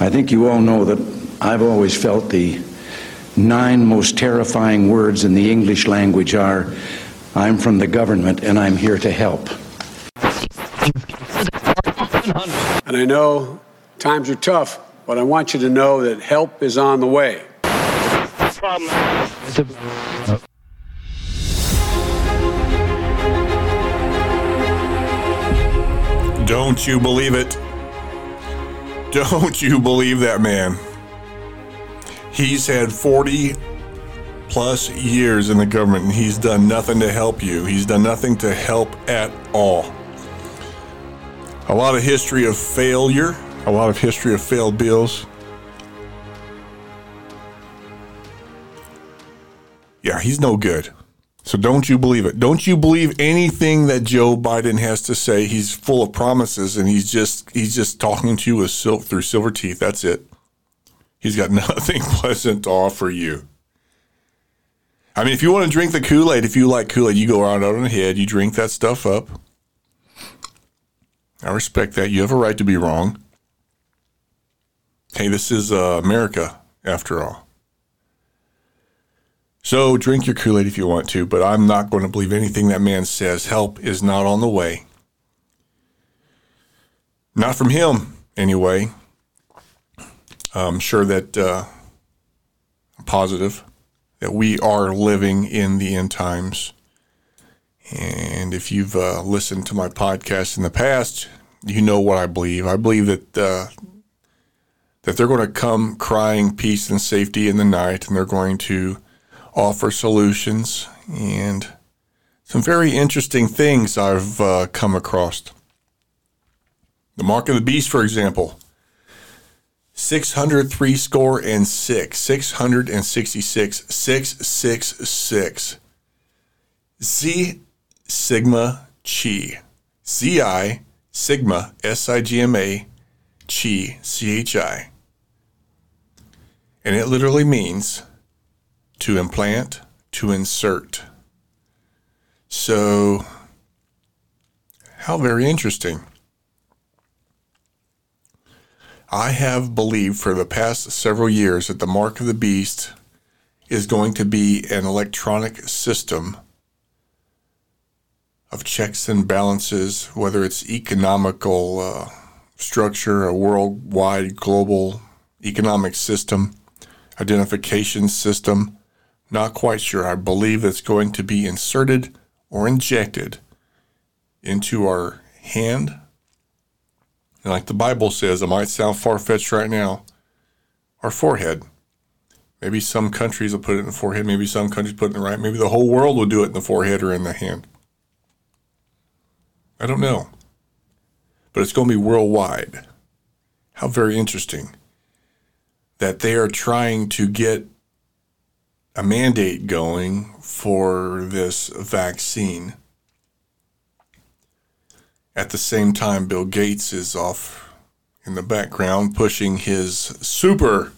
I think you all know that I've always felt the nine most terrifying words in the English language are I'm from the government and I'm here to help. And I know times are tough, but I want you to know that help is on the way. Don't you believe it? Don't you believe that man? He's had 40 plus years in the government and he's done nothing to help you. He's done nothing to help at all. A lot of history of failure, a lot of history of failed bills. Yeah, he's no good. So don't you believe it. Don't you believe anything that Joe Biden has to say. He's full of promises and he's just he's just talking to you with sil- through silver teeth. That's it. He's got nothing pleasant to offer you. I mean, if you want to drink the Kool Aid, if you like Kool Aid, you go around out on the head, you drink that stuff up. I respect that. You have a right to be wrong. Hey, this is uh, America, after all. So drink your Kool Aid if you want to, but I'm not going to believe anything that man says. Help is not on the way. Not from him, anyway. I'm sure that uh, I'm positive that we are living in the end times. And if you've uh, listened to my podcast in the past, you know what I believe. I believe that uh, that they're going to come crying peace and safety in the night, and they're going to offer solutions and some very interesting things I've uh, come across. The mark of the beast, for example, 603 score and six, 666, 666. Z Sigma Chi. ZI Sigma S I G M A Chi C H I. And it literally means to implant, to insert. So, how very interesting. I have believed for the past several years that the mark of the beast is going to be an electronic system of checks and balances, whether it's economical uh, structure, a worldwide global economic system, identification system, not quite sure. I believe it's going to be inserted or injected into our hand. And like the Bible says, it might sound far fetched right now, our forehead. Maybe some countries will put it in the forehead. Maybe some countries put it in the right. Maybe the whole world will do it in the forehead or in the hand. I don't know. But it's going to be worldwide. How very interesting that they are trying to get a mandate going for this vaccine. At the same time, Bill Gates is off in the background pushing his super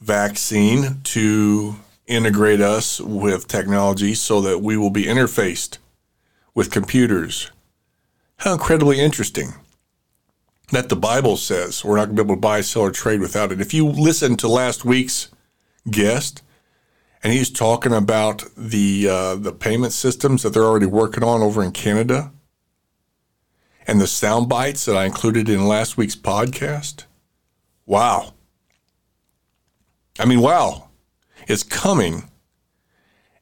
vaccine to integrate us with technology so that we will be interfaced with computers. How incredibly interesting that the Bible says we're not going to be able to buy, sell, or trade without it. If you listen to last week's guest, and he's talking about the uh, the payment systems that they're already working on over in Canada, and the sound bites that I included in last week's podcast. Wow! I mean, wow! It's coming,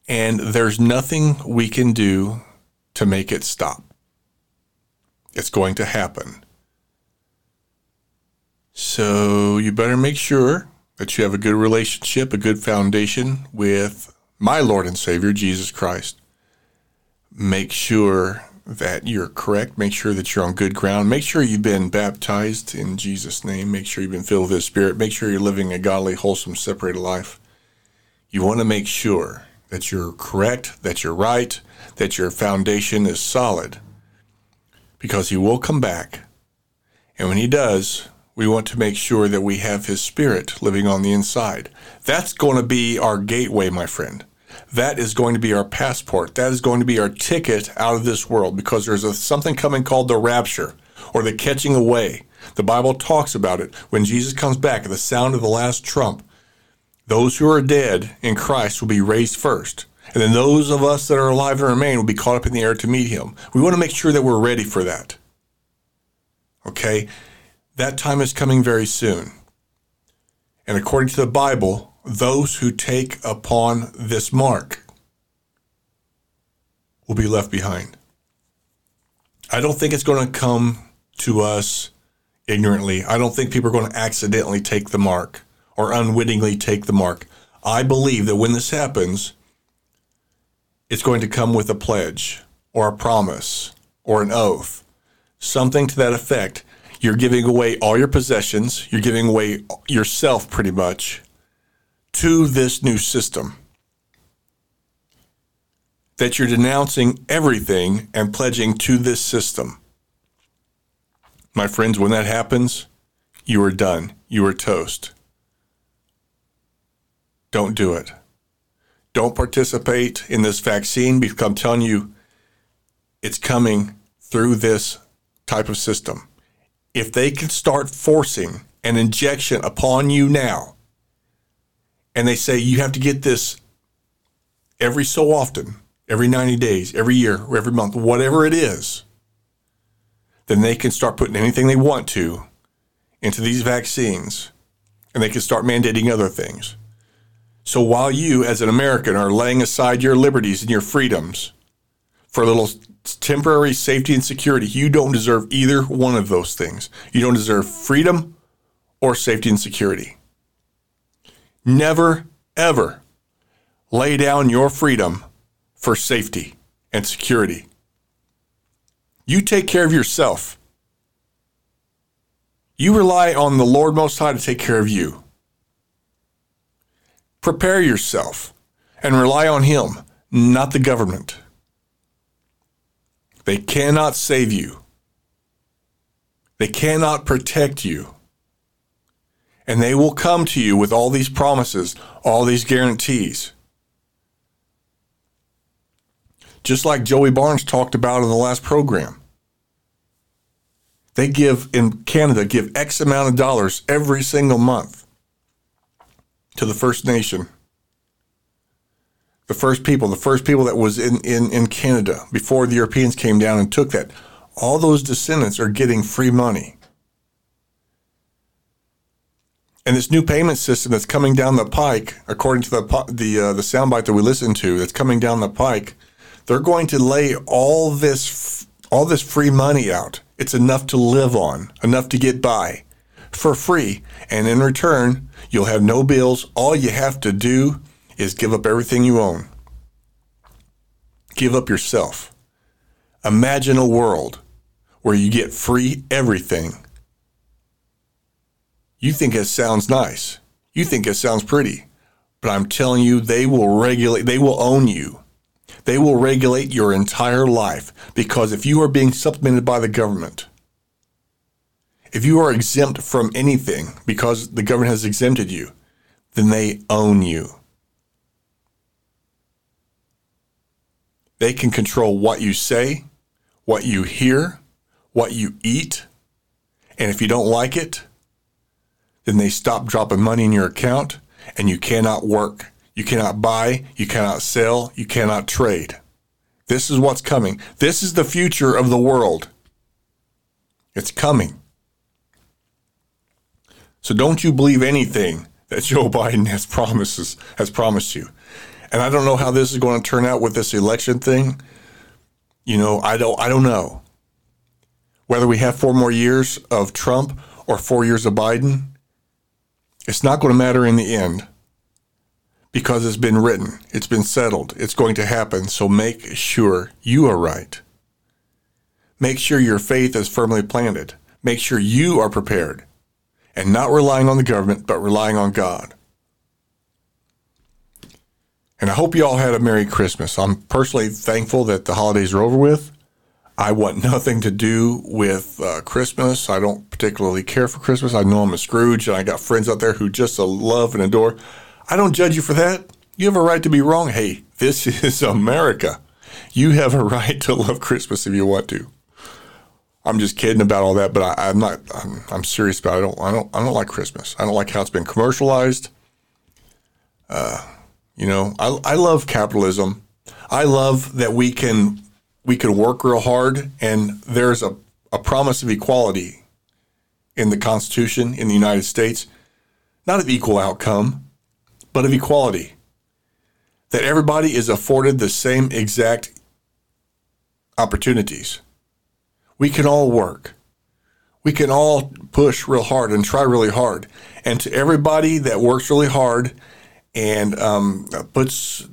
and there's nothing we can do to make it stop. It's going to happen. So you better make sure that you have a good relationship, a good foundation with my Lord and Savior, Jesus Christ. Make sure that you're correct. Make sure that you're on good ground. Make sure you've been baptized in Jesus' name. Make sure you've been filled with His Spirit. Make sure you're living a godly, wholesome, separated life. You want to make sure that you're correct, that you're right, that your foundation is solid, because He will come back. And when He does, we want to make sure that we have His Spirit living on the inside. That's going to be our gateway, my friend. That is going to be our passport. That is going to be our ticket out of this world because there's a, something coming called the rapture, or the catching away. The Bible talks about it. When Jesus comes back at the sound of the last trump, those who are dead in Christ will be raised first. And then those of us that are alive and remain will be caught up in the air to meet him. We want to make sure that we're ready for that. Okay? That time is coming very soon. And according to the Bible, those who take upon this mark will be left behind. I don't think it's going to come to us ignorantly. I don't think people are going to accidentally take the mark or unwittingly take the mark. I believe that when this happens, it's going to come with a pledge or a promise or an oath, something to that effect. You're giving away all your possessions, you're giving away yourself pretty much to this new system. That you're denouncing everything and pledging to this system. My friends, when that happens, you are done. You are toast. Don't do it. Don't participate in this vaccine because I'm telling you, it's coming through this type of system. If they can start forcing an injection upon you now, and they say you have to get this every so often, every 90 days, every year, or every month, whatever it is, then they can start putting anything they want to into these vaccines and they can start mandating other things. So while you, as an American, are laying aside your liberties and your freedoms for a little temporary safety and security, you don't deserve either one of those things. You don't deserve freedom or safety and security. Never, ever lay down your freedom for safety and security. You take care of yourself. You rely on the Lord Most High to take care of you. Prepare yourself and rely on Him, not the government. They cannot save you, they cannot protect you. And they will come to you with all these promises, all these guarantees. just like Joey Barnes talked about in the last program. They give in Canada give X amount of dollars every single month to the First Nation. The first people, the first people that was in, in, in Canada before the Europeans came down and took that. All those descendants are getting free money. And this new payment system that's coming down the pike, according to the the uh, the soundbite that we listened to, that's coming down the pike, they're going to lay all this all this free money out. It's enough to live on, enough to get by for free. And in return, you'll have no bills. All you have to do is give up everything you own. Give up yourself. Imagine a world where you get free everything. You think it sounds nice. You think it sounds pretty. But I'm telling you, they will regulate, they will own you. They will regulate your entire life because if you are being supplemented by the government, if you are exempt from anything because the government has exempted you, then they own you. They can control what you say, what you hear, what you eat, and if you don't like it, then they stop dropping money in your account and you cannot work you cannot buy, you cannot sell, you cannot trade. This is what's coming. This is the future of the world. It's coming. So don't you believe anything that Joe Biden has promises has promised you. And I don't know how this is going to turn out with this election thing. You know, I don't I don't know. Whether we have four more years of Trump or four years of Biden, it's not going to matter in the end because it's been written, it's been settled, it's going to happen. So make sure you are right. Make sure your faith is firmly planted. Make sure you are prepared and not relying on the government, but relying on God. And I hope you all had a Merry Christmas. I'm personally thankful that the holidays are over with. I want nothing to do with uh, Christmas. I don't particularly care for Christmas. I know I'm a Scrooge, and I got friends out there who just love and adore. I don't judge you for that. You have a right to be wrong. Hey, this is America. You have a right to love Christmas if you want to. I'm just kidding about all that, but I, am not. I'm, I'm, serious about. It. I don't. I don't. I don't like Christmas. I don't like how it's been commercialized. Uh, you know, I, I love capitalism. I love that we can we can work real hard, and there's a, a promise of equality in the Constitution in the United States, not of equal outcome, but of equality. That everybody is afforded the same exact opportunities. We can all work. We can all push real hard and try really hard. And to everybody that works really hard and um, puts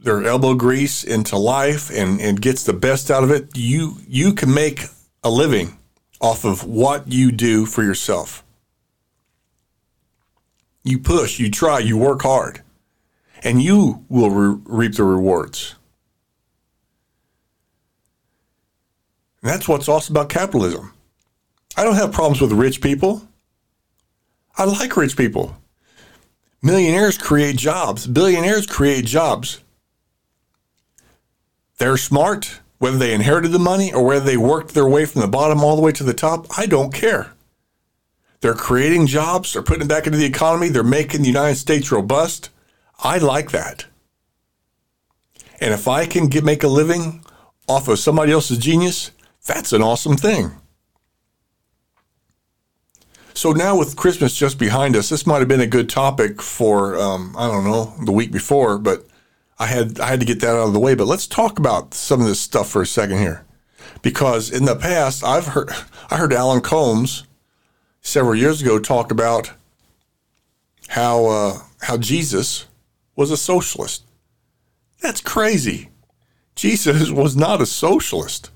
their elbow grease into life and, and gets the best out of it, you you can make a living off of what you do for yourself. You push, you try, you work hard, and you will re- reap the rewards. And that's what's awesome about capitalism. I don't have problems with rich people. I like rich people. Millionaires create jobs, billionaires create jobs. They're smart, whether they inherited the money or whether they worked their way from the bottom all the way to the top. I don't care. They're creating jobs, they're putting it back into the economy, they're making the United States robust. I like that. And if I can get make a living off of somebody else's genius, that's an awesome thing. So now with Christmas just behind us, this might have been a good topic for um, I don't know the week before, but I had I had to get that out of the way. But let's talk about some of this stuff for a second here, because in the past I've heard I heard Alan Colmes several years ago talk about how uh, how Jesus was a socialist. That's crazy. Jesus was not a socialist.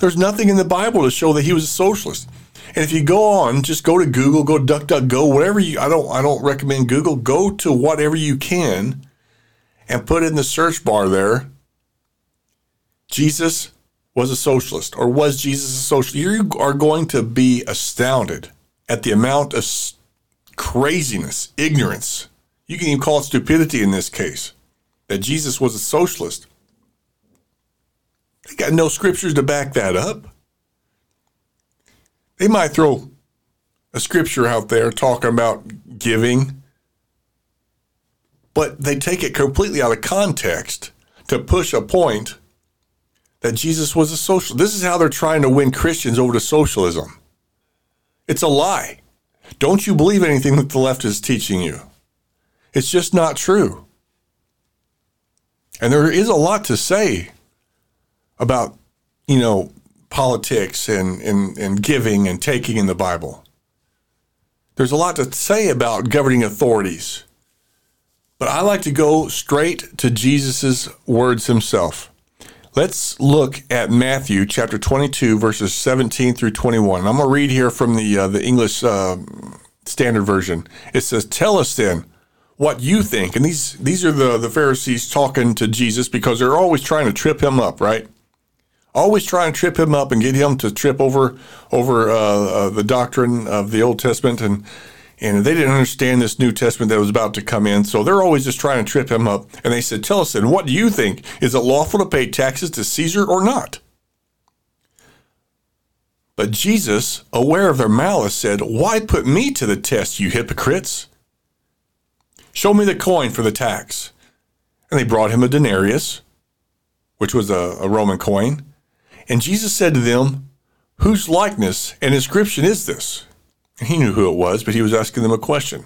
There's nothing in the Bible to show that he was a socialist. And if you go on, just go to Google, go DuckDuckGo, whatever you I don't I don't recommend Google, go to whatever you can and put in the search bar there Jesus was a socialist or was Jesus a socialist? You are going to be astounded at the amount of craziness, ignorance. You can even call it stupidity in this case that Jesus was a socialist. They got no scriptures to back that up. They might throw a scripture out there talking about giving, but they take it completely out of context to push a point that Jesus was a social. This is how they're trying to win Christians over to socialism. It's a lie. Don't you believe anything that the left is teaching you? It's just not true. And there is a lot to say about, you know, politics and, and, and giving and taking in the Bible. There's a lot to say about governing authorities. But I like to go straight to Jesus' words himself. Let's look at Matthew chapter 22, verses 17 through 21. I'm going to read here from the, uh, the English uh, Standard Version. It says, Tell us then what you think. And these, these are the, the Pharisees talking to Jesus because they're always trying to trip him up, right? Always try and trip him up and get him to trip over over uh, uh, the doctrine of the Old Testament, and and they didn't understand this New Testament that was about to come in, so they're always just trying to trip him up. And they said, "Tell us then, what do you think? Is it lawful to pay taxes to Caesar or not?" But Jesus, aware of their malice, said, Why put me to the test, you hypocrites? Show me the coin for the tax. And they brought him a denarius, which was a, a Roman coin. And Jesus said to them, Whose likeness and inscription is this? He knew who it was, but he was asking them a question.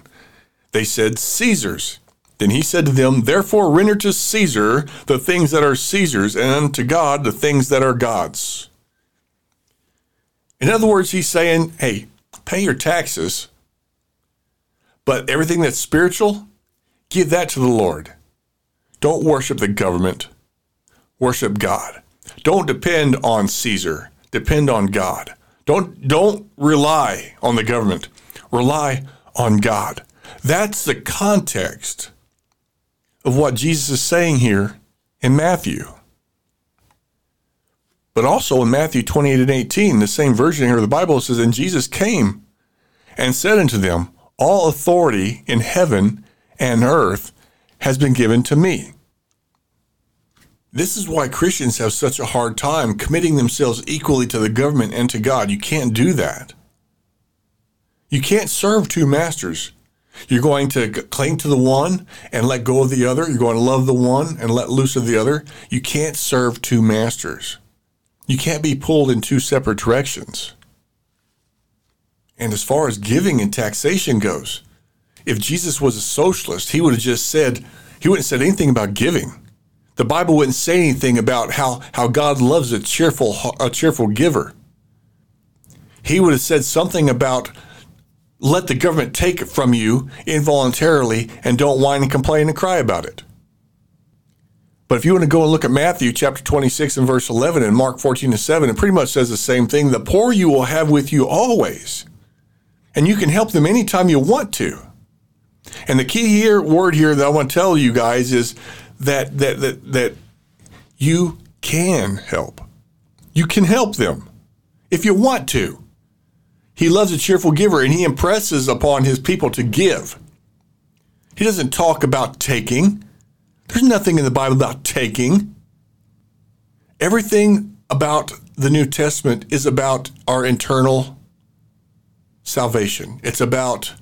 They said, Caesar's. Then he said to them, Therefore render to Caesar the things that are Caesar's, and unto God the things that are God's. In other words, he's saying, Hey, pay your taxes, but everything that's spiritual, give that to the Lord. Don't worship the government, worship God. Don't depend on Caesar. Depend on God. Don't don't rely on the government. Rely on God. That's the context of what Jesus is saying here in Matthew. But also in Matthew 28 and 18, the same version here of the Bible says, And Jesus came and said unto them, All authority in heaven and earth has been given to me. This is why Christians have such a hard time committing themselves equally to the government and to God. You can't do that. You can't serve two masters. You're going to cling to the one and let go of the other. You're going to love the one and let loose of the other. You can't serve two masters. You can't be pulled in two separate directions. And as far as giving and taxation goes, if Jesus was a socialist, he would have just said, he wouldn't have said anything about giving. The Bible wouldn't say anything about how, how God loves a cheerful, a cheerful giver. He would have said something about let the government take it from you involuntarily and don't whine and complain and cry about it. But if you want to go and look at Matthew chapter 26 and verse 11 and Mark 14 and 7, it pretty much says the same thing. The poor you will have with you always, and you can help them anytime you want to. And the key here word here that I want to tell you guys is that that that that you can help. You can help them if you want to. He loves a cheerful giver and he impresses upon his people to give. He doesn't talk about taking. There's nothing in the Bible about taking. Everything about the New Testament is about our internal salvation. It's about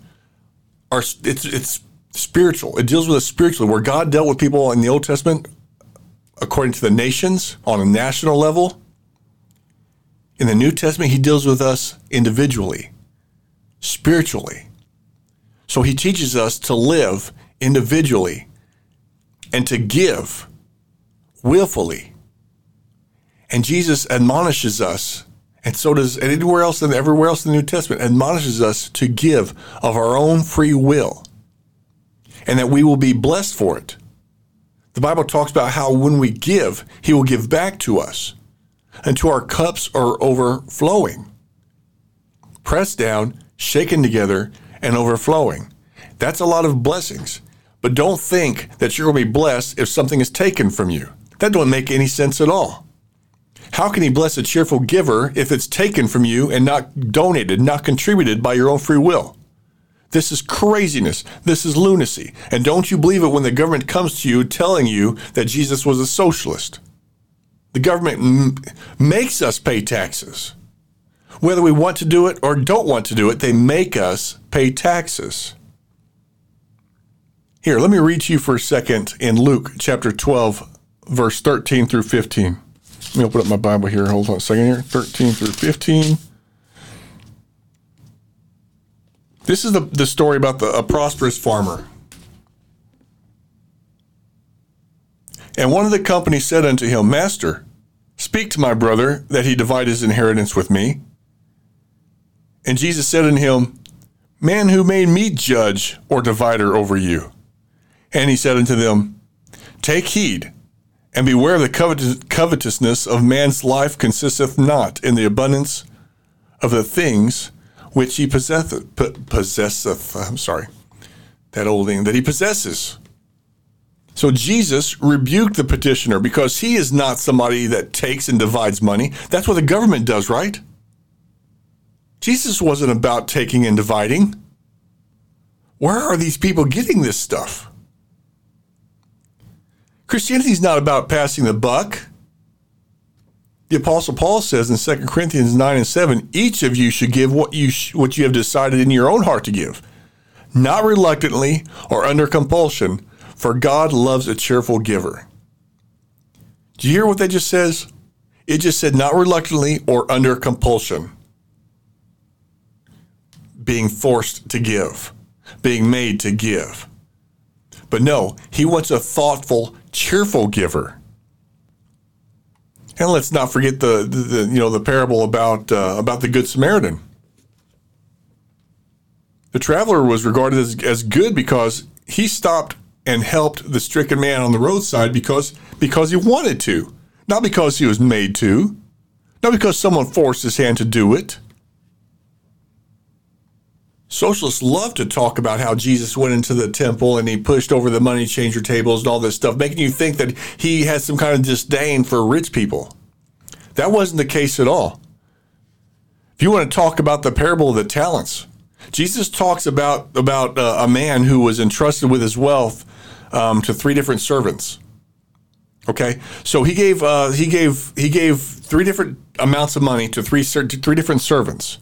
our it's it's spiritual. It deals with us spiritually, where God dealt with people in the Old Testament according to the nations on a national level. In the New Testament, he deals with us individually, spiritually. So he teaches us to live individually and to give willfully. And Jesus admonishes us, and so does and anywhere else and everywhere else in the New Testament, admonishes us to give of our own free will and that we will be blessed for it. The Bible talks about how when we give, He will give back to us until our cups are overflowing. Pressed down, shaken together, and overflowing. That's a lot of blessings. But don't think that you're going to be blessed if something is taken from you. That don't make any sense at all. How can he bless a cheerful giver if it's taken from you and not donated, not contributed by your own free will? This is craziness. This is lunacy. And don't you believe it when the government comes to you telling you that Jesus was a socialist. The government m- makes us pay taxes. Whether we want to do it or don't want to do it, they make us pay taxes. Here, let me read to you for a second in Luke chapter 12, verse 13 through 15. Let me open up my Bible here. Hold on a second here. 13 through 15. This is the, the story about the, a prosperous farmer. And one of the company said unto him, Master, speak to my brother that he divide his inheritance with me. And Jesus said unto him, Man, who made me judge or divider over you? And he said unto them, Take heed, and beware of the covetous, covetousness of man's life consisteth not in the abundance of the things which he possesseth. possesseth I'm sorry, that old thing that he possesses. So Jesus rebuked the petitioner because he is not somebody that takes and divides money. That's what the government does, right? Jesus wasn't about taking and dividing. Where are these people getting this stuff? Christianity is not about passing the buck. The Apostle Paul says in 2 Corinthians 9 and 7 each of you should give what you, sh- what you have decided in your own heart to give, not reluctantly or under compulsion, for God loves a cheerful giver. Do you hear what that just says? It just said not reluctantly or under compulsion. Being forced to give, being made to give. But no, he wants a thoughtful, cheerful giver. And let's not forget the, the, the you know the parable about uh, about the good Samaritan. The traveler was regarded as, as good because he stopped and helped the stricken man on the roadside because because he wanted to, not because he was made to, not because someone forced his hand to do it. Socialists love to talk about how Jesus went into the temple and he pushed over the money changer tables and all this stuff, making you think that he has some kind of disdain for rich people. That wasn't the case at all. If you want to talk about the parable of the talents, Jesus talks about about uh, a man who was entrusted with his wealth um, to three different servants, Okay, so he gave uh, he gave he gave three different amounts of money to three to three different servants,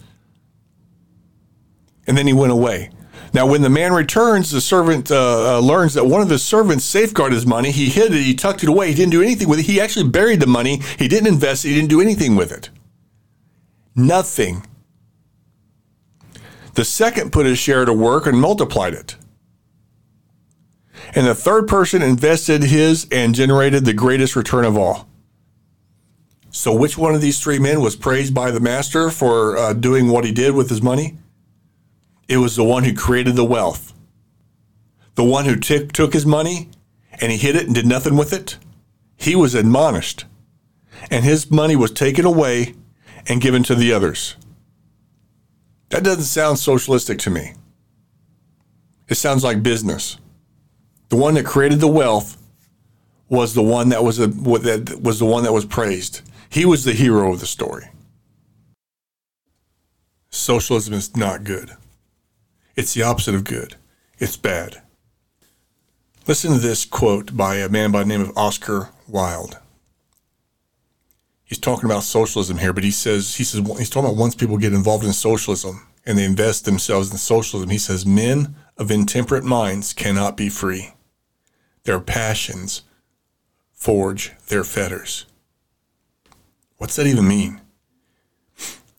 and then he went away. Now, when the man returns, the servant uh, uh, learns that one of the servants safeguarded his money. He hid it. He tucked it away. He didn't do anything with it. He actually buried the money. He didn't invest. It. He didn't do anything with it. Nothing. The second put his share to work and multiplied it and the third person invested his and generated the greatest return of all. So, which one of these three men was praised by the master for uh, doing what he did with his money? It was the one who created the wealth. The one who t- took his money and he hid it and did nothing with it. He was admonished, and his money was taken away and given to the others. That doesn't sound socialistic to me. It sounds like business the one that created the wealth was the one that was a, that was the one that was praised. He was the hero of the story. Socialism is not good. It's the opposite of good. It's bad. Listen to this quote by a man by the name of Oscar Wilde. He's talking about socialism here, but he says he says he's talking about once people get involved in socialism and they invest themselves in socialism, he says men of intemperate minds cannot be free their passions forge their fetters. What's that even mean?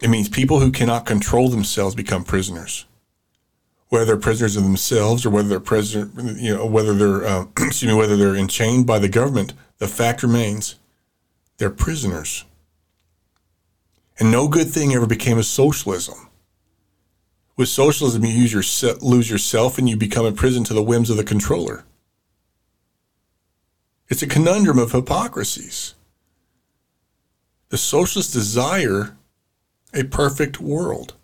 It means people who cannot control themselves become prisoners. Whether they're prisoners of themselves or whether they're prisoner, you know, whether they're uh, excuse me, whether they're enchained by the government, the fact remains they're prisoners. And no good thing ever became a socialism. With socialism, you your, lose yourself and you become a prison to the whims of the controller. It's a conundrum of hypocrisies. The socialists desire a perfect world.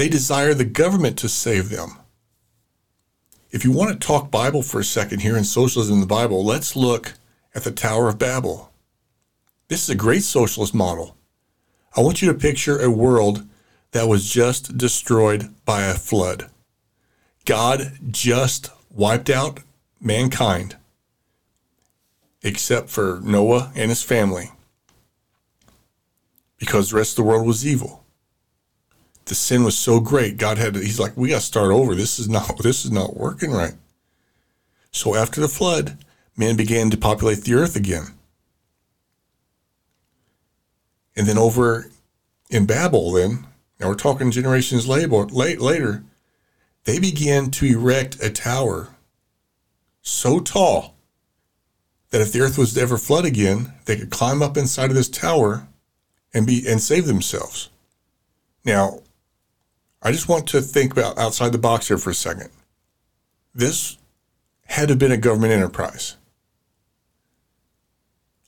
They desire the government to save them. If you want to talk Bible for a second here in socialism in the Bible, let's look at the Tower of Babel. This is a great socialist model. I want you to picture a world that was just destroyed by a flood. God just wiped out mankind except for Noah and his family, because the rest of the world was evil. The sin was so great, God had to, he's like, we got to start over. This is not this is not working right. So after the flood, man began to populate the earth again. And then over in Babel, then, now we're talking generations later, later, they began to erect a tower so tall that if the earth was to ever flood again, they could climb up inside of this tower and be and save themselves. Now, I just want to think about outside the box here for a second. This had to have been a government enterprise.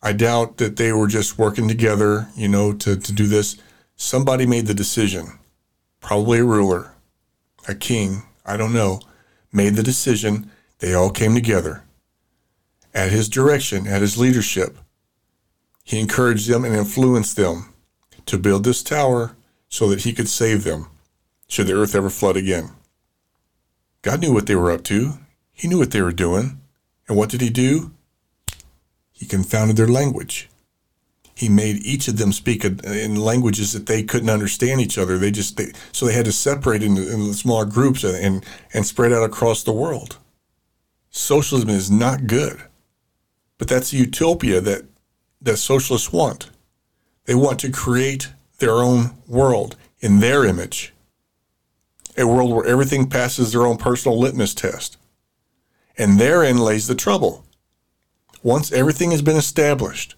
I doubt that they were just working together, you know, to, to do this. Somebody made the decision, probably a ruler, a king, I don't know, made the decision. They all came together at his direction, at his leadership, he encouraged them and influenced them to build this tower so that he could save them should the earth ever flood again. God knew what they were up to. He knew what they were doing. And what did he do? He confounded their language. He made each of them speak in languages that they couldn't understand each other. They just they, so they had to separate into, into smaller groups and and spread out across the world. Socialism is not good. But that's a utopia that, that socialists want. They want to create their own world in their image, a world where everything passes their own personal litmus test. And therein lays the trouble. Once everything has been established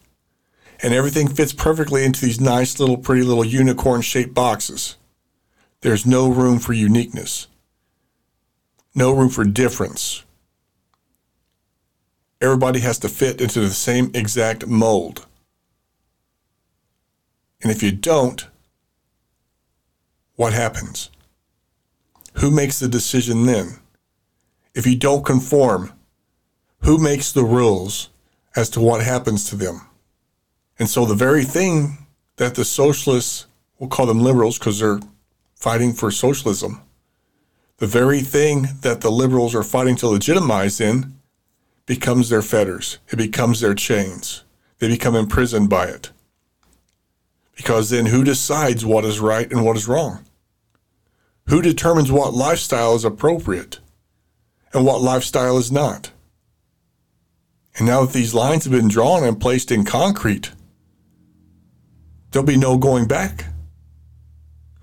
and everything fits perfectly into these nice little, pretty little unicorn shaped boxes, there's no room for uniqueness, no room for difference, everybody has to fit into the same exact mold. And if you don't, what happens? Who makes the decision then? If you don't conform, who makes the rules as to what happens to them? And so the very thing that the socialists, we'll call them liberals because they're fighting for socialism, the very thing that the liberals are fighting to legitimize in becomes their fetters, it becomes their chains. They become imprisoned by it. Because then who decides what is right and what is wrong? Who determines what lifestyle is appropriate and what lifestyle is not? And now that these lines have been drawn and placed in concrete, there'll be no going back.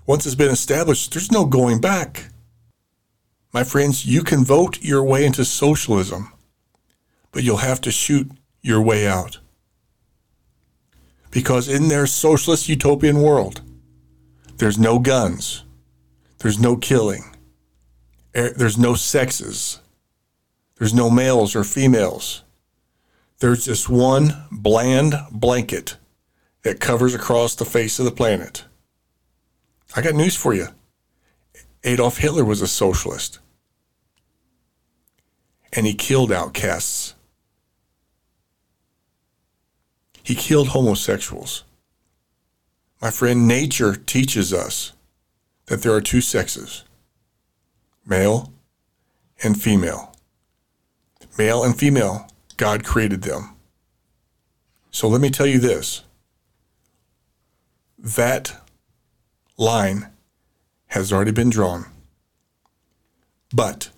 Once it's been established, there's no going back. My friends, you can vote your way into socialism, but you'll have to shoot your way out. Because in their socialist utopian world, there's no guns, there's no killing, er, there's no sexes, there's no males or females. There's just one bland blanket that covers across the face of the planet. I got news for you. Adolf Hitler was a socialist. And he killed outcasts. He killed homosexuals. My friend, nature teaches us that there are two sexes male and female. Male and female, God created them. So let me tell you this that line has already been drawn. But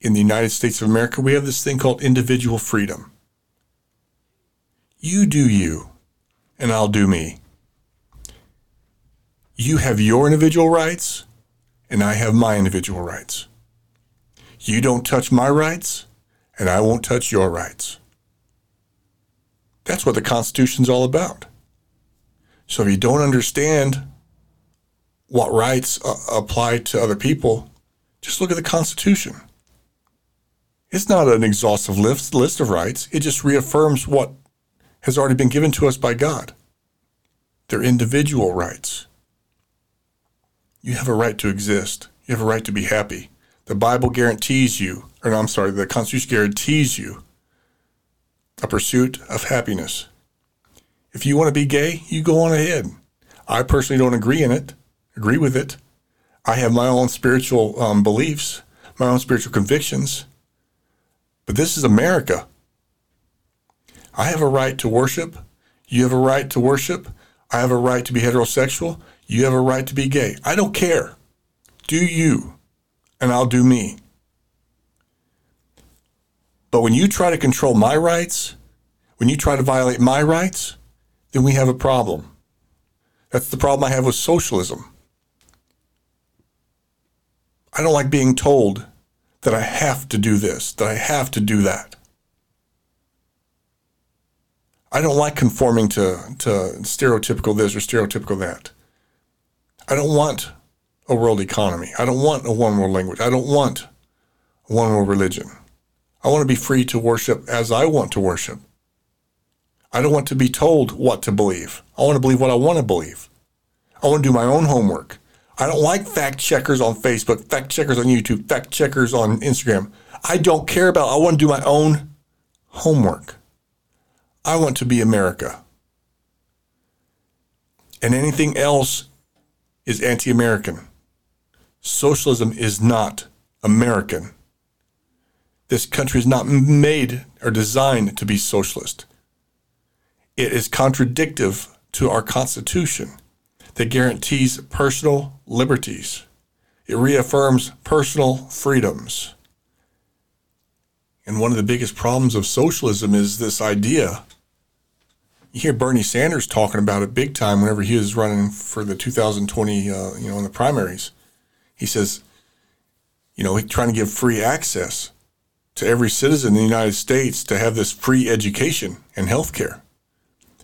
in the United States of America, we have this thing called individual freedom. You do you, and I'll do me. You have your individual rights, and I have my individual rights. You don't touch my rights, and I won't touch your rights. That's what the Constitution's all about. So if you don't understand what rights uh, apply to other people, just look at the Constitution. It's not an exhaustive list, list of rights. It just reaffirms what has already been given to us by God. They're individual rights. You have a right to exist. You have a right to be happy. The Bible guarantees you, or no, I'm sorry, the Constitution guarantees you a pursuit of happiness. If you want to be gay, you go on ahead. I personally don't agree in it, agree with it. I have my own spiritual um, beliefs, my own spiritual convictions. But this is America. I have a right to worship. You have a right to worship. I have a right to be heterosexual. You have a right to be gay. I don't care. Do you, and I'll do me. But when you try to control my rights, when you try to violate my rights, then we have a problem. That's the problem I have with socialism. I don't like being told that I have to do this, that I have to do that. I don't like conforming to, to stereotypical this or stereotypical that. I don't want a world economy. I don't want a one world language. I don't want a one world religion. I want to be free to worship as I want to worship. I don't want to be told what to believe. I want to believe what I want to believe. I want to do my own homework. I don't like fact checkers on Facebook, fact checkers on YouTube, fact checkers on Instagram. I don't care about, I want to do my own homework. I want to be America. And anything else is anti American. Socialism is not American. This country is not made or designed to be socialist. It is contradictive to our Constitution that guarantees personal liberties. It reaffirms personal freedoms. And one of the biggest problems of socialism is this idea. You hear Bernie Sanders talking about it big time whenever he was running for the 2020, uh, you know, in the primaries. He says, you know, he's trying to give free access to every citizen in the United States to have this free education and health care.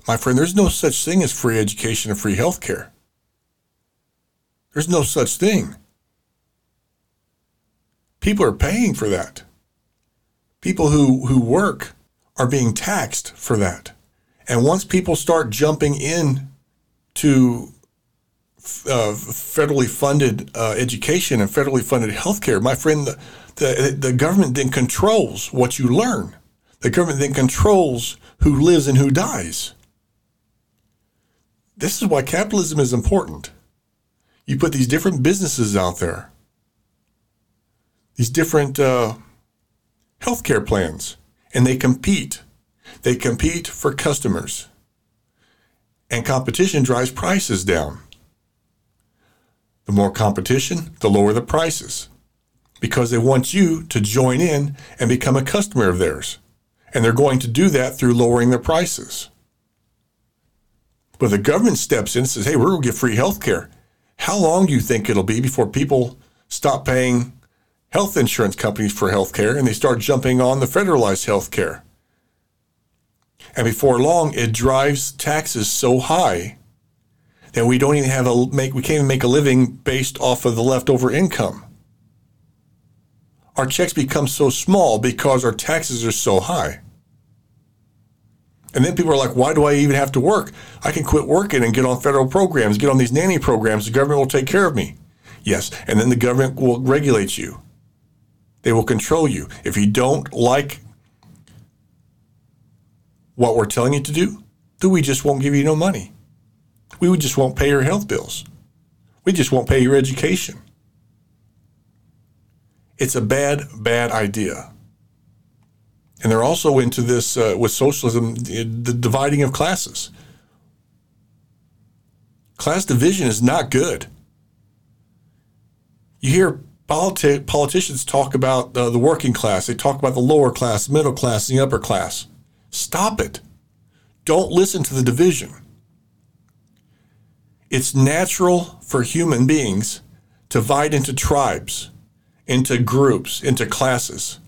My friend, there's no such thing as free education and free health care. There's no such thing. People are paying for that. People who, who work are being taxed for that. And once people start jumping in to uh, federally funded uh, education and federally funded healthcare, my friend, the, the, the government then controls what you learn. The government then controls who lives and who dies. This is why capitalism is important. You put these different businesses out there, these different uh, healthcare plans, and they compete. They compete for customers. And competition drives prices down. The more competition, the lower the prices because they want you to join in and become a customer of theirs. And they're going to do that through lowering their prices. But the government steps in and says, hey, we're going to give free health care. How long do you think it'll be before people stop paying health insurance companies for health care and they start jumping on the federalized health care? And before long, it drives taxes so high that we don't even have a make we can't even make a living based off of the leftover income. Our checks become so small because our taxes are so high. And then people are like, why do I even have to work? I can quit working and get on federal programs, get on these nanny programs. The government will take care of me. Yes. And then the government will regulate you, they will control you. If you don't like what we're telling you to do, then we just won't give you no money. We just won't pay your health bills. We just won't pay your education. It's a bad, bad idea. And they're also into this uh, with socialism, the dividing of classes. Class division is not good. You hear politi- politicians talk about uh, the working class, they talk about the lower class, middle class, and the upper class. Stop it. Don't listen to the division. It's natural for human beings to divide into tribes, into groups, into classes.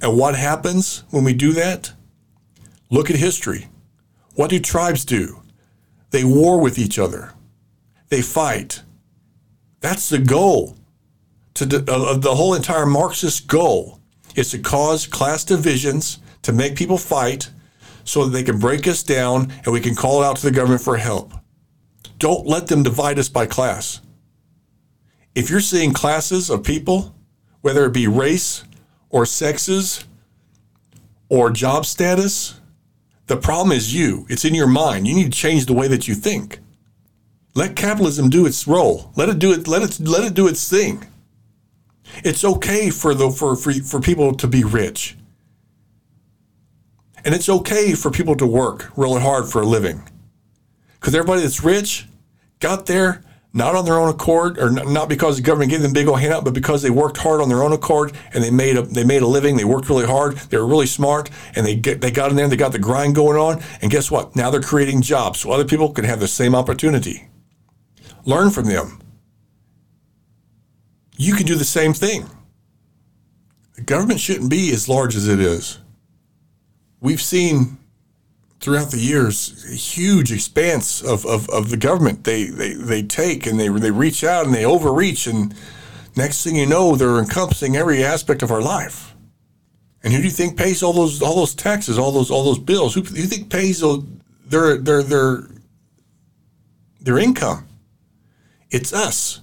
And what happens when we do that? Look at history. What do tribes do? They war with each other. They fight. That's the goal. To the, uh, the whole entire Marxist goal is to cause class divisions, to make people fight, so that they can break us down and we can call out to the government for help. Don't let them divide us by class. If you're seeing classes of people, whether it be race or sexes or job status, the problem is you. It's in your mind. You need to change the way that you think. Let capitalism do its role. Let it do it. Let it let it do its thing. It's okay for the for for, for people to be rich. And it's okay for people to work really hard for a living. Because everybody that's rich got there not on their own accord, or not because the government gave them big old handout, but because they worked hard on their own accord and they made a they made a living. They worked really hard. They were really smart, and they get they got in there. and They got the grind going on, and guess what? Now they're creating jobs so other people can have the same opportunity. Learn from them. You can do the same thing. The government shouldn't be as large as it is. We've seen throughout the years a huge expanse of, of, of the government. They, they they take and they they reach out and they overreach and next thing you know they're encompassing every aspect of our life. And who do you think pays all those all those taxes all those all those bills? Who do you think pays their their their their income? It's us.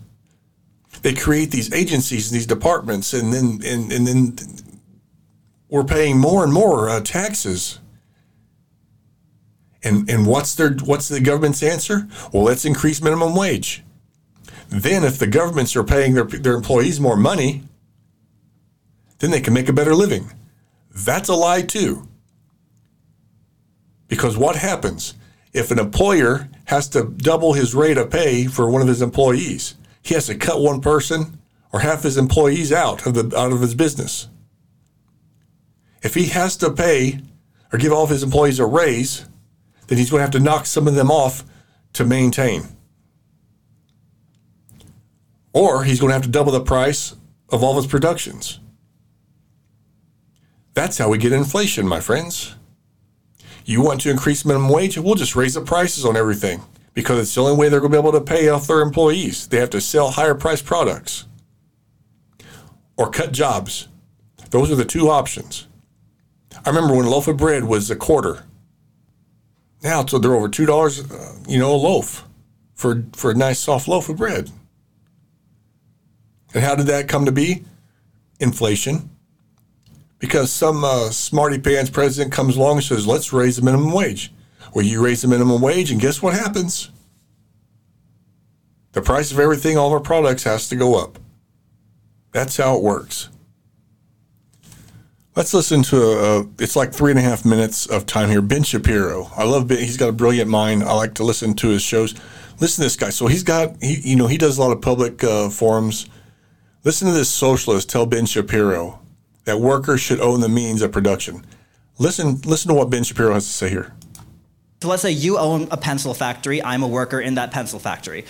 They create these agencies and these departments and then and, and then we're paying more and more uh, taxes and and what's their what's the government's answer? Well, let's increase minimum wage. Then if the governments are paying their their employees more money, then they can make a better living. That's a lie too. Because what happens if an employer has to double his rate of pay for one of his employees? He has to cut one person or half his employees out of the out of his business. If he has to pay or give all of his employees a raise, then he's going to have to knock some of them off to maintain. Or he's going to have to double the price of all of his productions. That's how we get inflation, my friends. You want to increase minimum wage? We'll just raise the prices on everything because it's the only way they're going to be able to pay off their employees. They have to sell higher priced products or cut jobs. Those are the two options. I remember when a loaf of bread was a quarter now so they're over two dollars, uh, you know, a loaf for for a nice soft loaf of bread. And how did that come to be? Inflation. Because some uh, smarty pants president comes along and says, "Let's raise the minimum wage." Well, you raise the minimum wage, and guess what happens? The price of everything, all of our products, has to go up. That's how it works. Let's listen to a, it's like three and a half minutes of time here. Ben Shapiro. I love Ben. He's got a brilliant mind. I like to listen to his shows. Listen to this guy. So he's got, he, you know, he does a lot of public uh, forums. Listen to this socialist tell Ben Shapiro that workers should own the means of production. Listen, listen to what Ben Shapiro has to say here. So let's say you own a pencil factory. I'm a worker in that pencil factory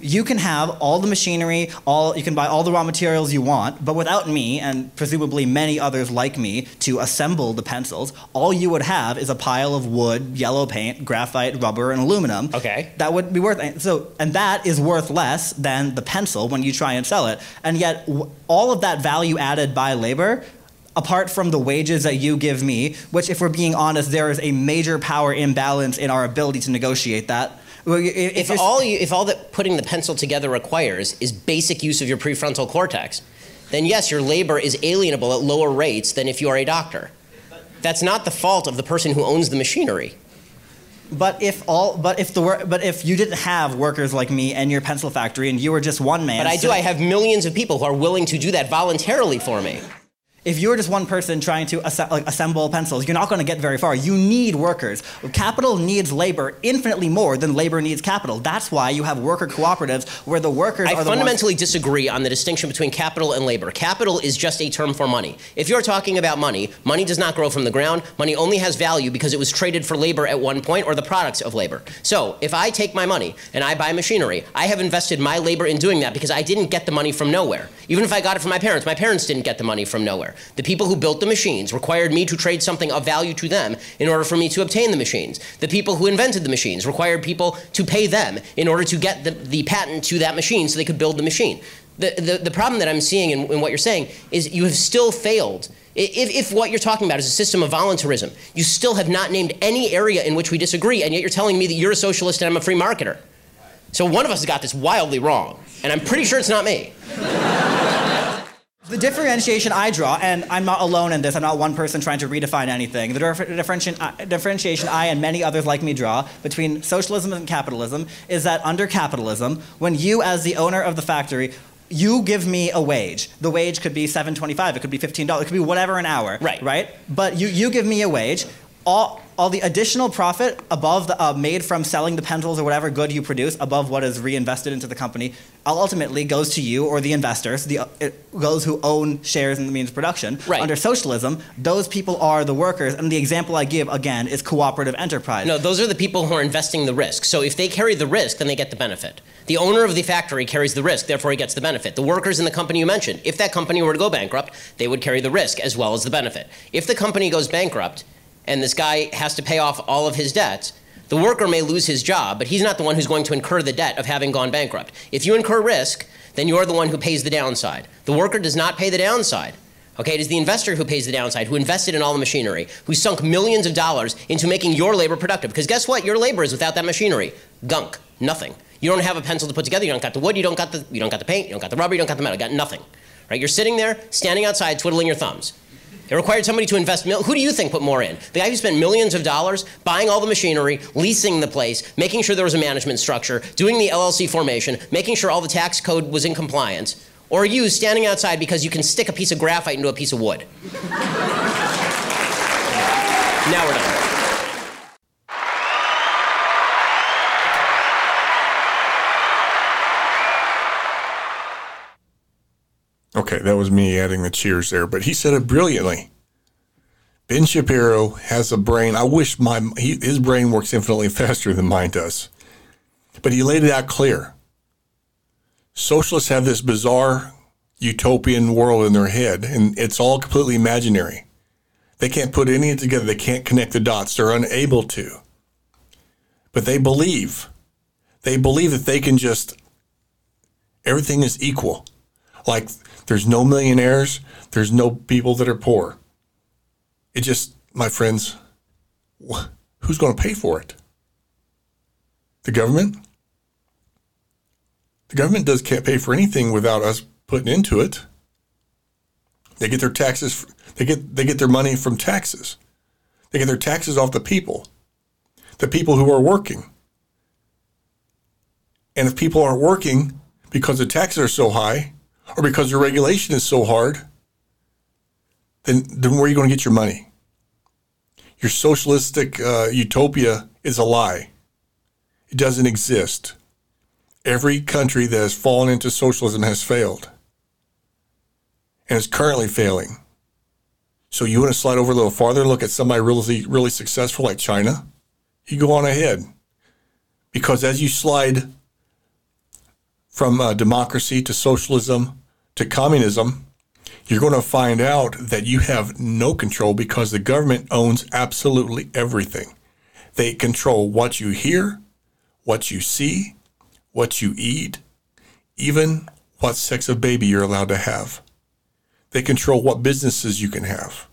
you can have all the machinery, all you can buy all the raw materials you want, but without me and presumably many others like me to assemble the pencils, all you would have is a pile of wood, yellow paint, graphite, rubber, and aluminum. Okay. That would be worth so, and that is worth less than the pencil when you try and sell it. And yet, all of that value added by labor apart from the wages that you give me, which, if we're being honest, there is a major power imbalance in our ability to negotiate that. If, if all you, if all that putting the pencil together requires is basic use of your prefrontal cortex, then yes, your labor is alienable at lower rates than if you are a doctor. That's not the fault of the person who owns the machinery. But if all, but if the but if you didn't have workers like me and your pencil factory, and you were just one man. But I do. I have millions of people who are willing to do that voluntarily for me if you're just one person trying to assemble pencils, you're not going to get very far. You need workers. Capital needs labor infinitely more than labor needs capital. That's why you have worker cooperatives where the workers I are the fundamentally ones- disagree on the distinction between capital and labor. Capital is just a term for money. If you're talking about money, money does not grow from the ground. Money only has value because it was traded for labor at one point or the products of labor. So, if I take my money and I buy machinery, I have invested my labor in doing that because I didn't get the money from nowhere. Even if I got it from my parents, my parents didn't get the money from nowhere. The people who built the machines required me to trade something of value to them in order for me to obtain the machines. The people who invented the machines required people to pay them in order to get the, the patent to that machine so they could build the machine. The, the, the problem that I'm seeing in, in what you're saying is you have still failed. If, if, what you're talking about is a system of voluntarism, you still have not named any area in which we disagree, and yet you're telling me that you're a socialist and I'm a free marketer. So one of us got this wildly wrong, and I'm pretty sure it's not me. The differentiation I draw, and I'm not alone in this, I'm not one person trying to redefine anything. The uh, differentiation I and many others like me draw between socialism and capitalism is that under capitalism, when you, as the owner of the factory, you give me a wage. The wage could be seven twenty-five. It could be fifteen dollars. It could be whatever an hour. Right. Right. But you, you give me a wage all, all the additional profit above the uh, made from selling the pencils or whatever good you produce above what is reinvested into the company ultimately goes to you or the investors the uh, those who own shares in the means of production. Right. under socialism those people are the workers and the example i give again is cooperative enterprise. No those are the people who are investing the risk. So if they carry the risk then they get the benefit. The owner of the factory carries the risk therefore he gets the benefit. The workers in the company you mentioned if that company were to go bankrupt they would carry the risk as well as the benefit. If the company goes bankrupt and this guy has to pay off all of his debts, the worker may lose his job, but he's not the one who's going to incur the debt of having gone bankrupt. If you incur risk, then you're the one who pays the downside. The worker does not pay the downside. Okay, it is the investor who pays the downside, who invested in all the machinery, who sunk millions of dollars into making your labor productive. Because guess what? Your labor is without that machinery. Gunk. Nothing. You don't have a pencil to put together, you don't got the wood, you don't got the you don't got the paint, you don't got the rubber, you don't got the metal, you got nothing. Right? You're sitting there, standing outside, twiddling your thumbs. It required somebody to invest. Mil- Who do you think put more in? The guy who spent millions of dollars buying all the machinery, leasing the place, making sure there was a management structure, doing the LLC formation, making sure all the tax code was in compliance, or you standing outside because you can stick a piece of graphite into a piece of wood? now we're done. Okay, that was me adding the cheers there, but he said it brilliantly. Ben Shapiro has a brain. I wish my he, his brain works infinitely faster than mine does. But he laid it out clear. Socialists have this bizarre utopian world in their head, and it's all completely imaginary. They can't put any of it together. They can't connect the dots. They're unable to. But they believe. They believe that they can just everything is equal. Like there's no millionaires. There's no people that are poor. It just, my friends, who's going to pay for it? The government? The government does can't pay for anything without us putting into it. They get their taxes. They get they get their money from taxes. They get their taxes off the people, the people who are working. And if people aren't working because the taxes are so high, or because the regulation is so hard, then, then where are you going to get your money? Your socialistic uh, utopia is a lie. It doesn't exist. Every country that has fallen into socialism has failed and is currently failing. So you want to slide over a little farther and look at somebody really, really successful like China? You go on ahead. Because as you slide from uh, democracy to socialism to communism, you're going to find out that you have no control because the government owns absolutely everything. They control what you hear, what you see, what you eat, even what sex of baby you're allowed to have. They control what businesses you can have,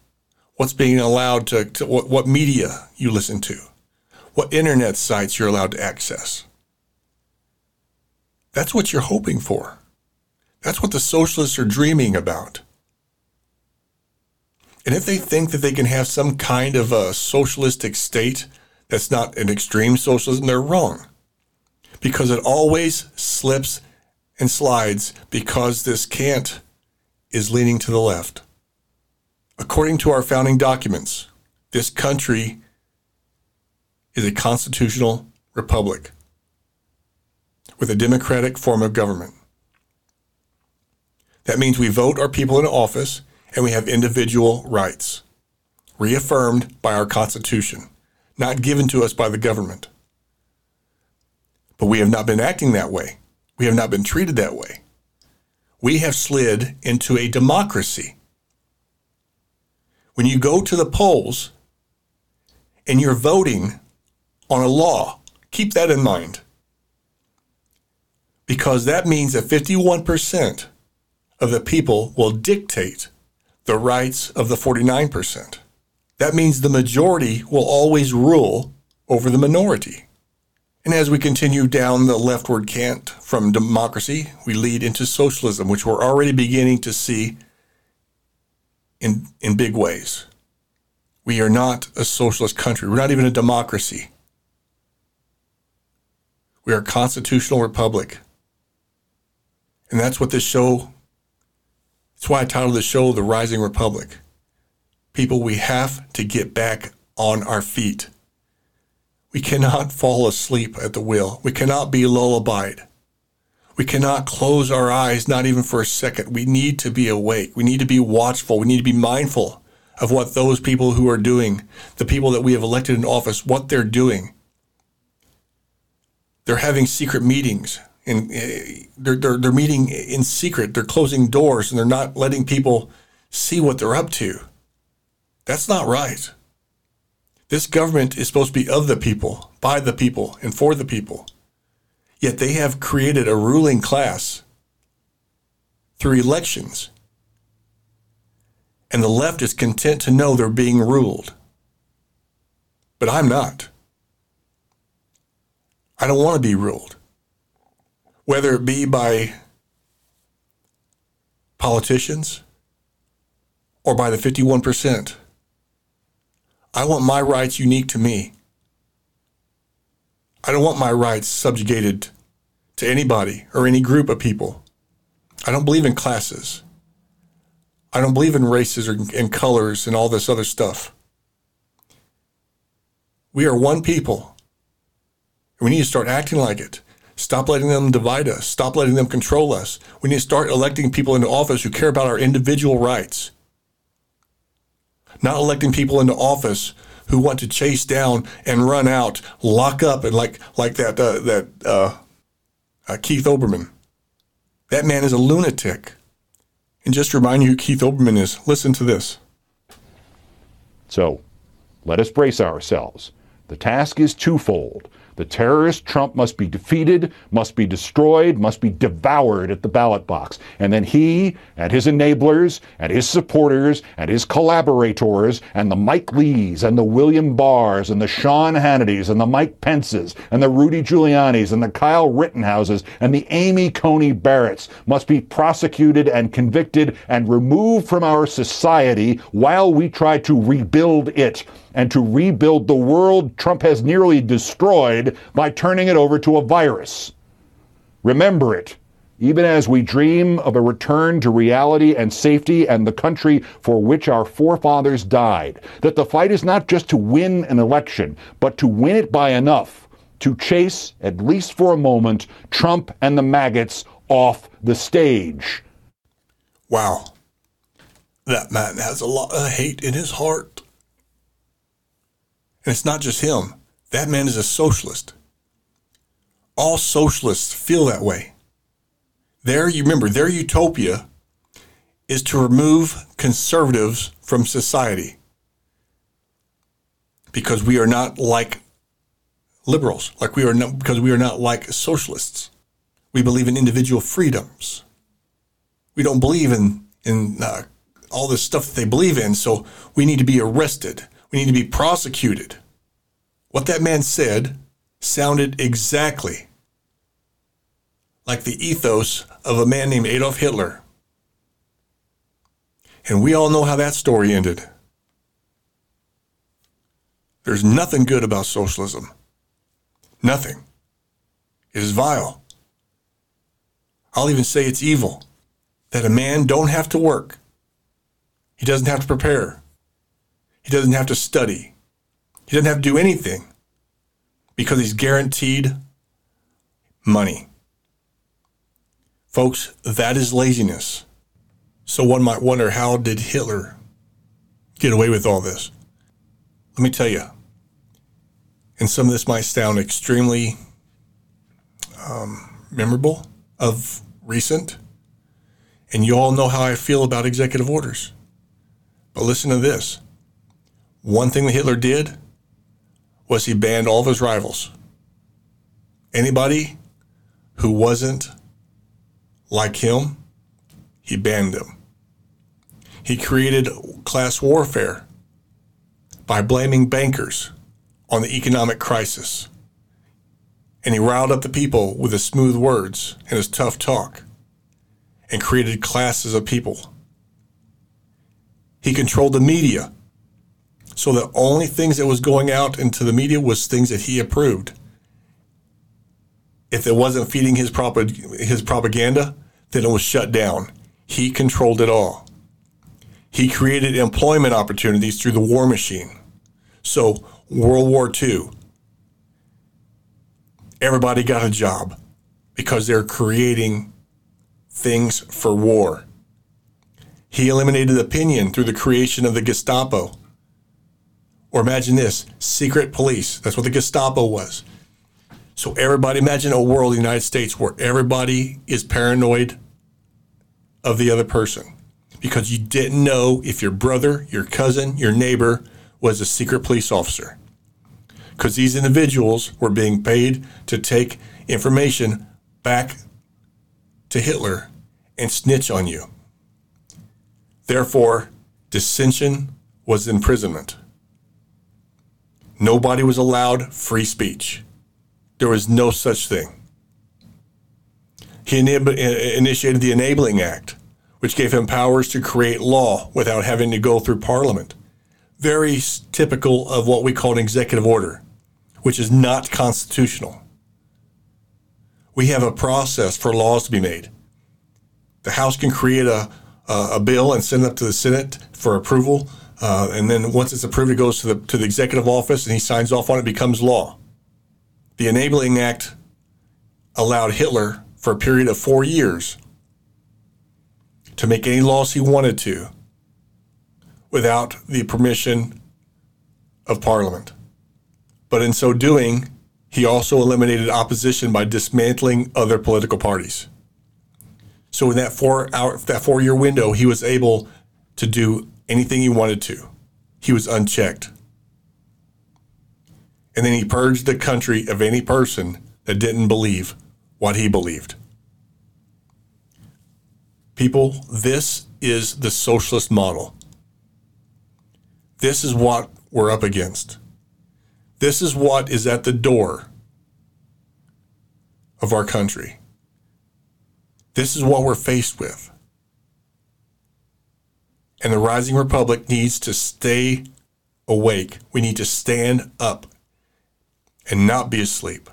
what's being allowed to, to what, what media you listen to, what internet sites you're allowed to access. That's what you're hoping for. That's what the socialists are dreaming about. And if they think that they can have some kind of a socialistic state that's not an extreme socialism, they're wrong. Because it always slips and slides because this can't is leaning to the left. According to our founding documents, this country is a constitutional republic with a democratic form of government. That means we vote our people into office and we have individual rights, reaffirmed by our Constitution, not given to us by the government. But we have not been acting that way. We have not been treated that way we have slid into a democracy. When you go to the polls and you're voting on a law, keep that in mind. Because that means that 51% of the people will dictate the rights of the 49%. That means the majority will always rule over the minority. And as we continue down the leftward cant from democracy, we lead into socialism, which we're already beginning to see in, in big ways. We are not a socialist country. We're not even a democracy. We are a constitutional republic. And that's what this show, that's why I titled this show The Rising Republic. People, we have to get back on our feet. We cannot fall asleep at the wheel. We cannot be lullabied. We cannot close our eyes, not even for a second. We need to be awake. We need to be watchful. We need to be mindful of what those people who are doing, the people that we have elected in office, what they're doing. They're having secret meetings and eh, they're, they're, they're meeting in secret. They're closing doors and they're not letting people see what they're up to. That's not right. This government is supposed to be of the people, by the people, and for the people. Yet they have created a ruling class through elections. And the left is content to know they're being ruled. But I'm not. I don't want to be ruled. Whether it be by politicians or by the 51%. I want my rights unique to me. I don't want my rights subjugated to anybody or any group of people. I don't believe in classes. I don't believe in races or in colors and all this other stuff. We are one people. And we need to start acting like it. Stop letting them divide us. Stop letting them control us. We need to start electing people into office who care about our individual rights not electing people into office who want to chase down and run out, lock up, and like like that uh, that uh, uh, Keith Olbermann. That man is a lunatic. And just to remind you who Keith Olbermann is, listen to this. So, let us brace ourselves. The task is twofold. The terrorist Trump must be defeated, must be destroyed, must be devoured at the ballot box. And then he and his enablers and his supporters and his collaborators and the Mike Lees and the William Barrs and the Sean Hannitys and the Mike Pences and the Rudy Giulianis and the Kyle Rittenhouses and the Amy Coney Barretts must be prosecuted and convicted and removed from our society while we try to rebuild it and to rebuild the world Trump has nearly destroyed by turning it over to a virus. Remember it. even as we dream of a return to reality and safety and the country for which our forefathers died. That the fight is not just to win an election, but to win it by enough to chase, at least for a moment, Trump and the maggots off the stage. Wow. That man has a lot of hate in his heart. And it's not just him. That man is a socialist. All socialists feel that way. Their, you remember, their utopia is to remove conservatives from society because we are not like liberals, like we are not, because we are not like socialists. We believe in individual freedoms. We don't believe in in uh, all this stuff that they believe in, so we need to be arrested. We need to be prosecuted. What that man said sounded exactly like the ethos of a man named Adolf Hitler. And we all know how that story ended. There's nothing good about socialism. Nothing. It is vile. I'll even say it's evil that a man don't have to work. He doesn't have to prepare. He doesn't have to study. He doesn't have to do anything because he's guaranteed money. Folks, that is laziness. So one might wonder how did Hitler get away with all this? Let me tell you, and some of this might sound extremely um, memorable of recent, and you all know how I feel about executive orders. But listen to this. One thing that Hitler did was he banned all of his rivals. Anybody who wasn't like him, he banned them. He created class warfare by blaming bankers on the economic crisis. And he riled up the people with his smooth words and his tough talk and created classes of people. He controlled the media so the only things that was going out into the media was things that he approved. If it wasn't feeding his his propaganda, then it was shut down. He controlled it all. He created employment opportunities through the war machine. So World War II, everybody got a job because they're creating things for war. He eliminated opinion through the creation of the Gestapo. Or imagine this secret police. That's what the Gestapo was. So, everybody, imagine a world in the United States where everybody is paranoid of the other person because you didn't know if your brother, your cousin, your neighbor was a secret police officer. Because these individuals were being paid to take information back to Hitler and snitch on you. Therefore, dissension was imprisonment. Nobody was allowed free speech. There was no such thing. He initiated the Enabling Act, which gave him powers to create law without having to go through Parliament. Very typical of what we call an executive order, which is not constitutional. We have a process for laws to be made. The House can create a, a, a bill and send it up to the Senate for approval. Uh, and then once it's approved, it goes to the, to the executive office and he signs off on it, becomes law. The Enabling Act allowed Hitler for a period of four years to make any laws he wanted to without the permission of Parliament. But in so doing, he also eliminated opposition by dismantling other political parties. So in that four hour, that four year window, he was able to do anything he wanted to. He was unchecked. And then he purged the country of any person that didn't believe what he believed. People, this is the socialist model. This is what we're up against. This is what is at the door of our country. This is what we're faced with. And the rising republic needs to stay awake. We need to stand up and not be asleep.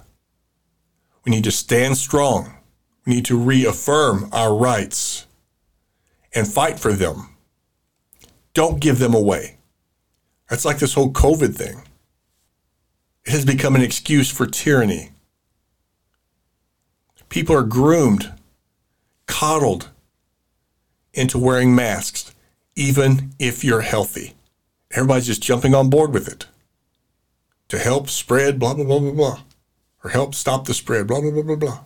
We need to stand strong We need to reaffirm our rights and fight for them. Don't give them away. That's like this whole COVID thing. It has become an excuse for tyranny. People are groomed, coddled into wearing masks, even if you're healthy. Everybody's just jumping on board with it to help spread blah, blah, blah, blah, blah, or help stop the spread, blah, blah, blah, blah, blah.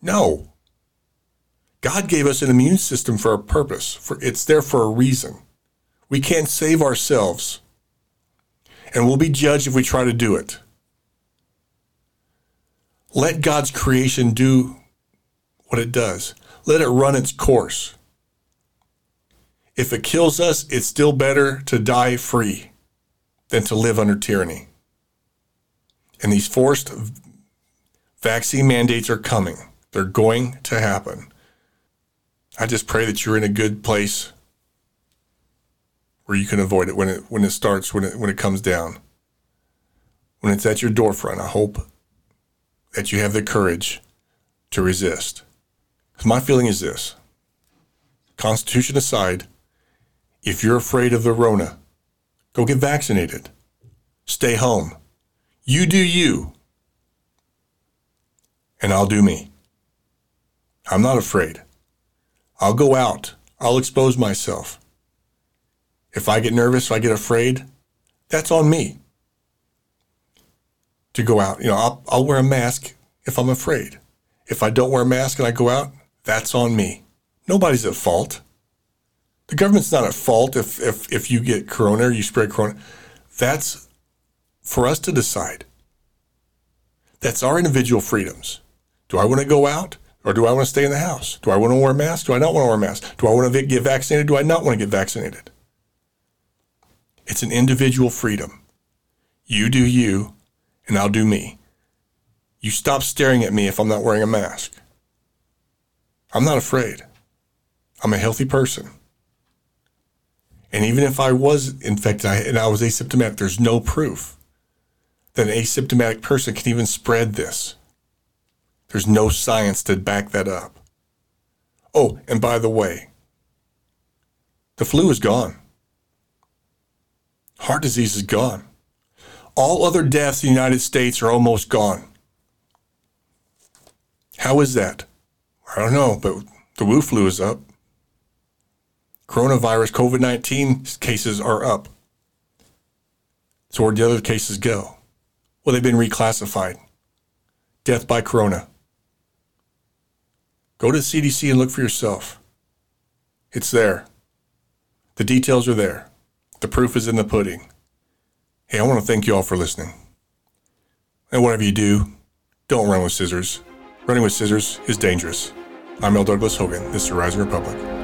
No. God gave us an immune system for a purpose. For it's there for a reason. We can't save ourselves. And we'll be judged if we try to do it. Let God's creation do what it does. Let it run its course. If it kills us, it's still better to die free than to live under tyranny. And these forced vaccine mandates are coming. They're going to happen. I just pray that you're in a good place where you can avoid it when it when it starts, when it when it comes down. When it's at your door front, I hope that you have the courage to resist. Because my feeling is this Constitution aside, if you're afraid of the Rona, go get vaccinated. Stay home. You do you. And I'll do me. I'm not afraid. I'll go out. I'll expose myself. If I get nervous, if I get afraid, that's on me to go out. You know, I'll, I'll wear a mask if I'm afraid. If I don't wear a mask and I go out, that's on me. Nobody's at fault. The government's not at fault if, if, if you get corona or you spread corona. That's for us to decide. That's our individual freedoms. Do I want to go out or do I want to stay in the house? Do I want to wear a mask? Do I not want to wear a mask? Do I want to get vaccinated? Do I not want to get vaccinated? It's an individual freedom. You do you, and I'll do me. You stop staring at me if I'm not wearing a mask. I'm not afraid. I'm a healthy person. And even if I was infected and I was asymptomatic, there's no proof that an asymptomatic person can even spread this. There's no science to back that up. Oh, and by the way, the flu is gone. Heart disease is gone. All other deaths in the United States are almost gone. How is that? I don't know, but the Wu flu is up. Coronavirus, COVID 19 cases are up. So, where'd the other cases go? Well, they've been reclassified. Death by corona. Go to the CDC and look for yourself. It's there. The details are there. The proof is in the pudding. Hey, I want to thank you all for listening. And whatever you do, don't run with scissors. Running with scissors is dangerous. I'm L. Douglas Hogan. This is the Rising Republic.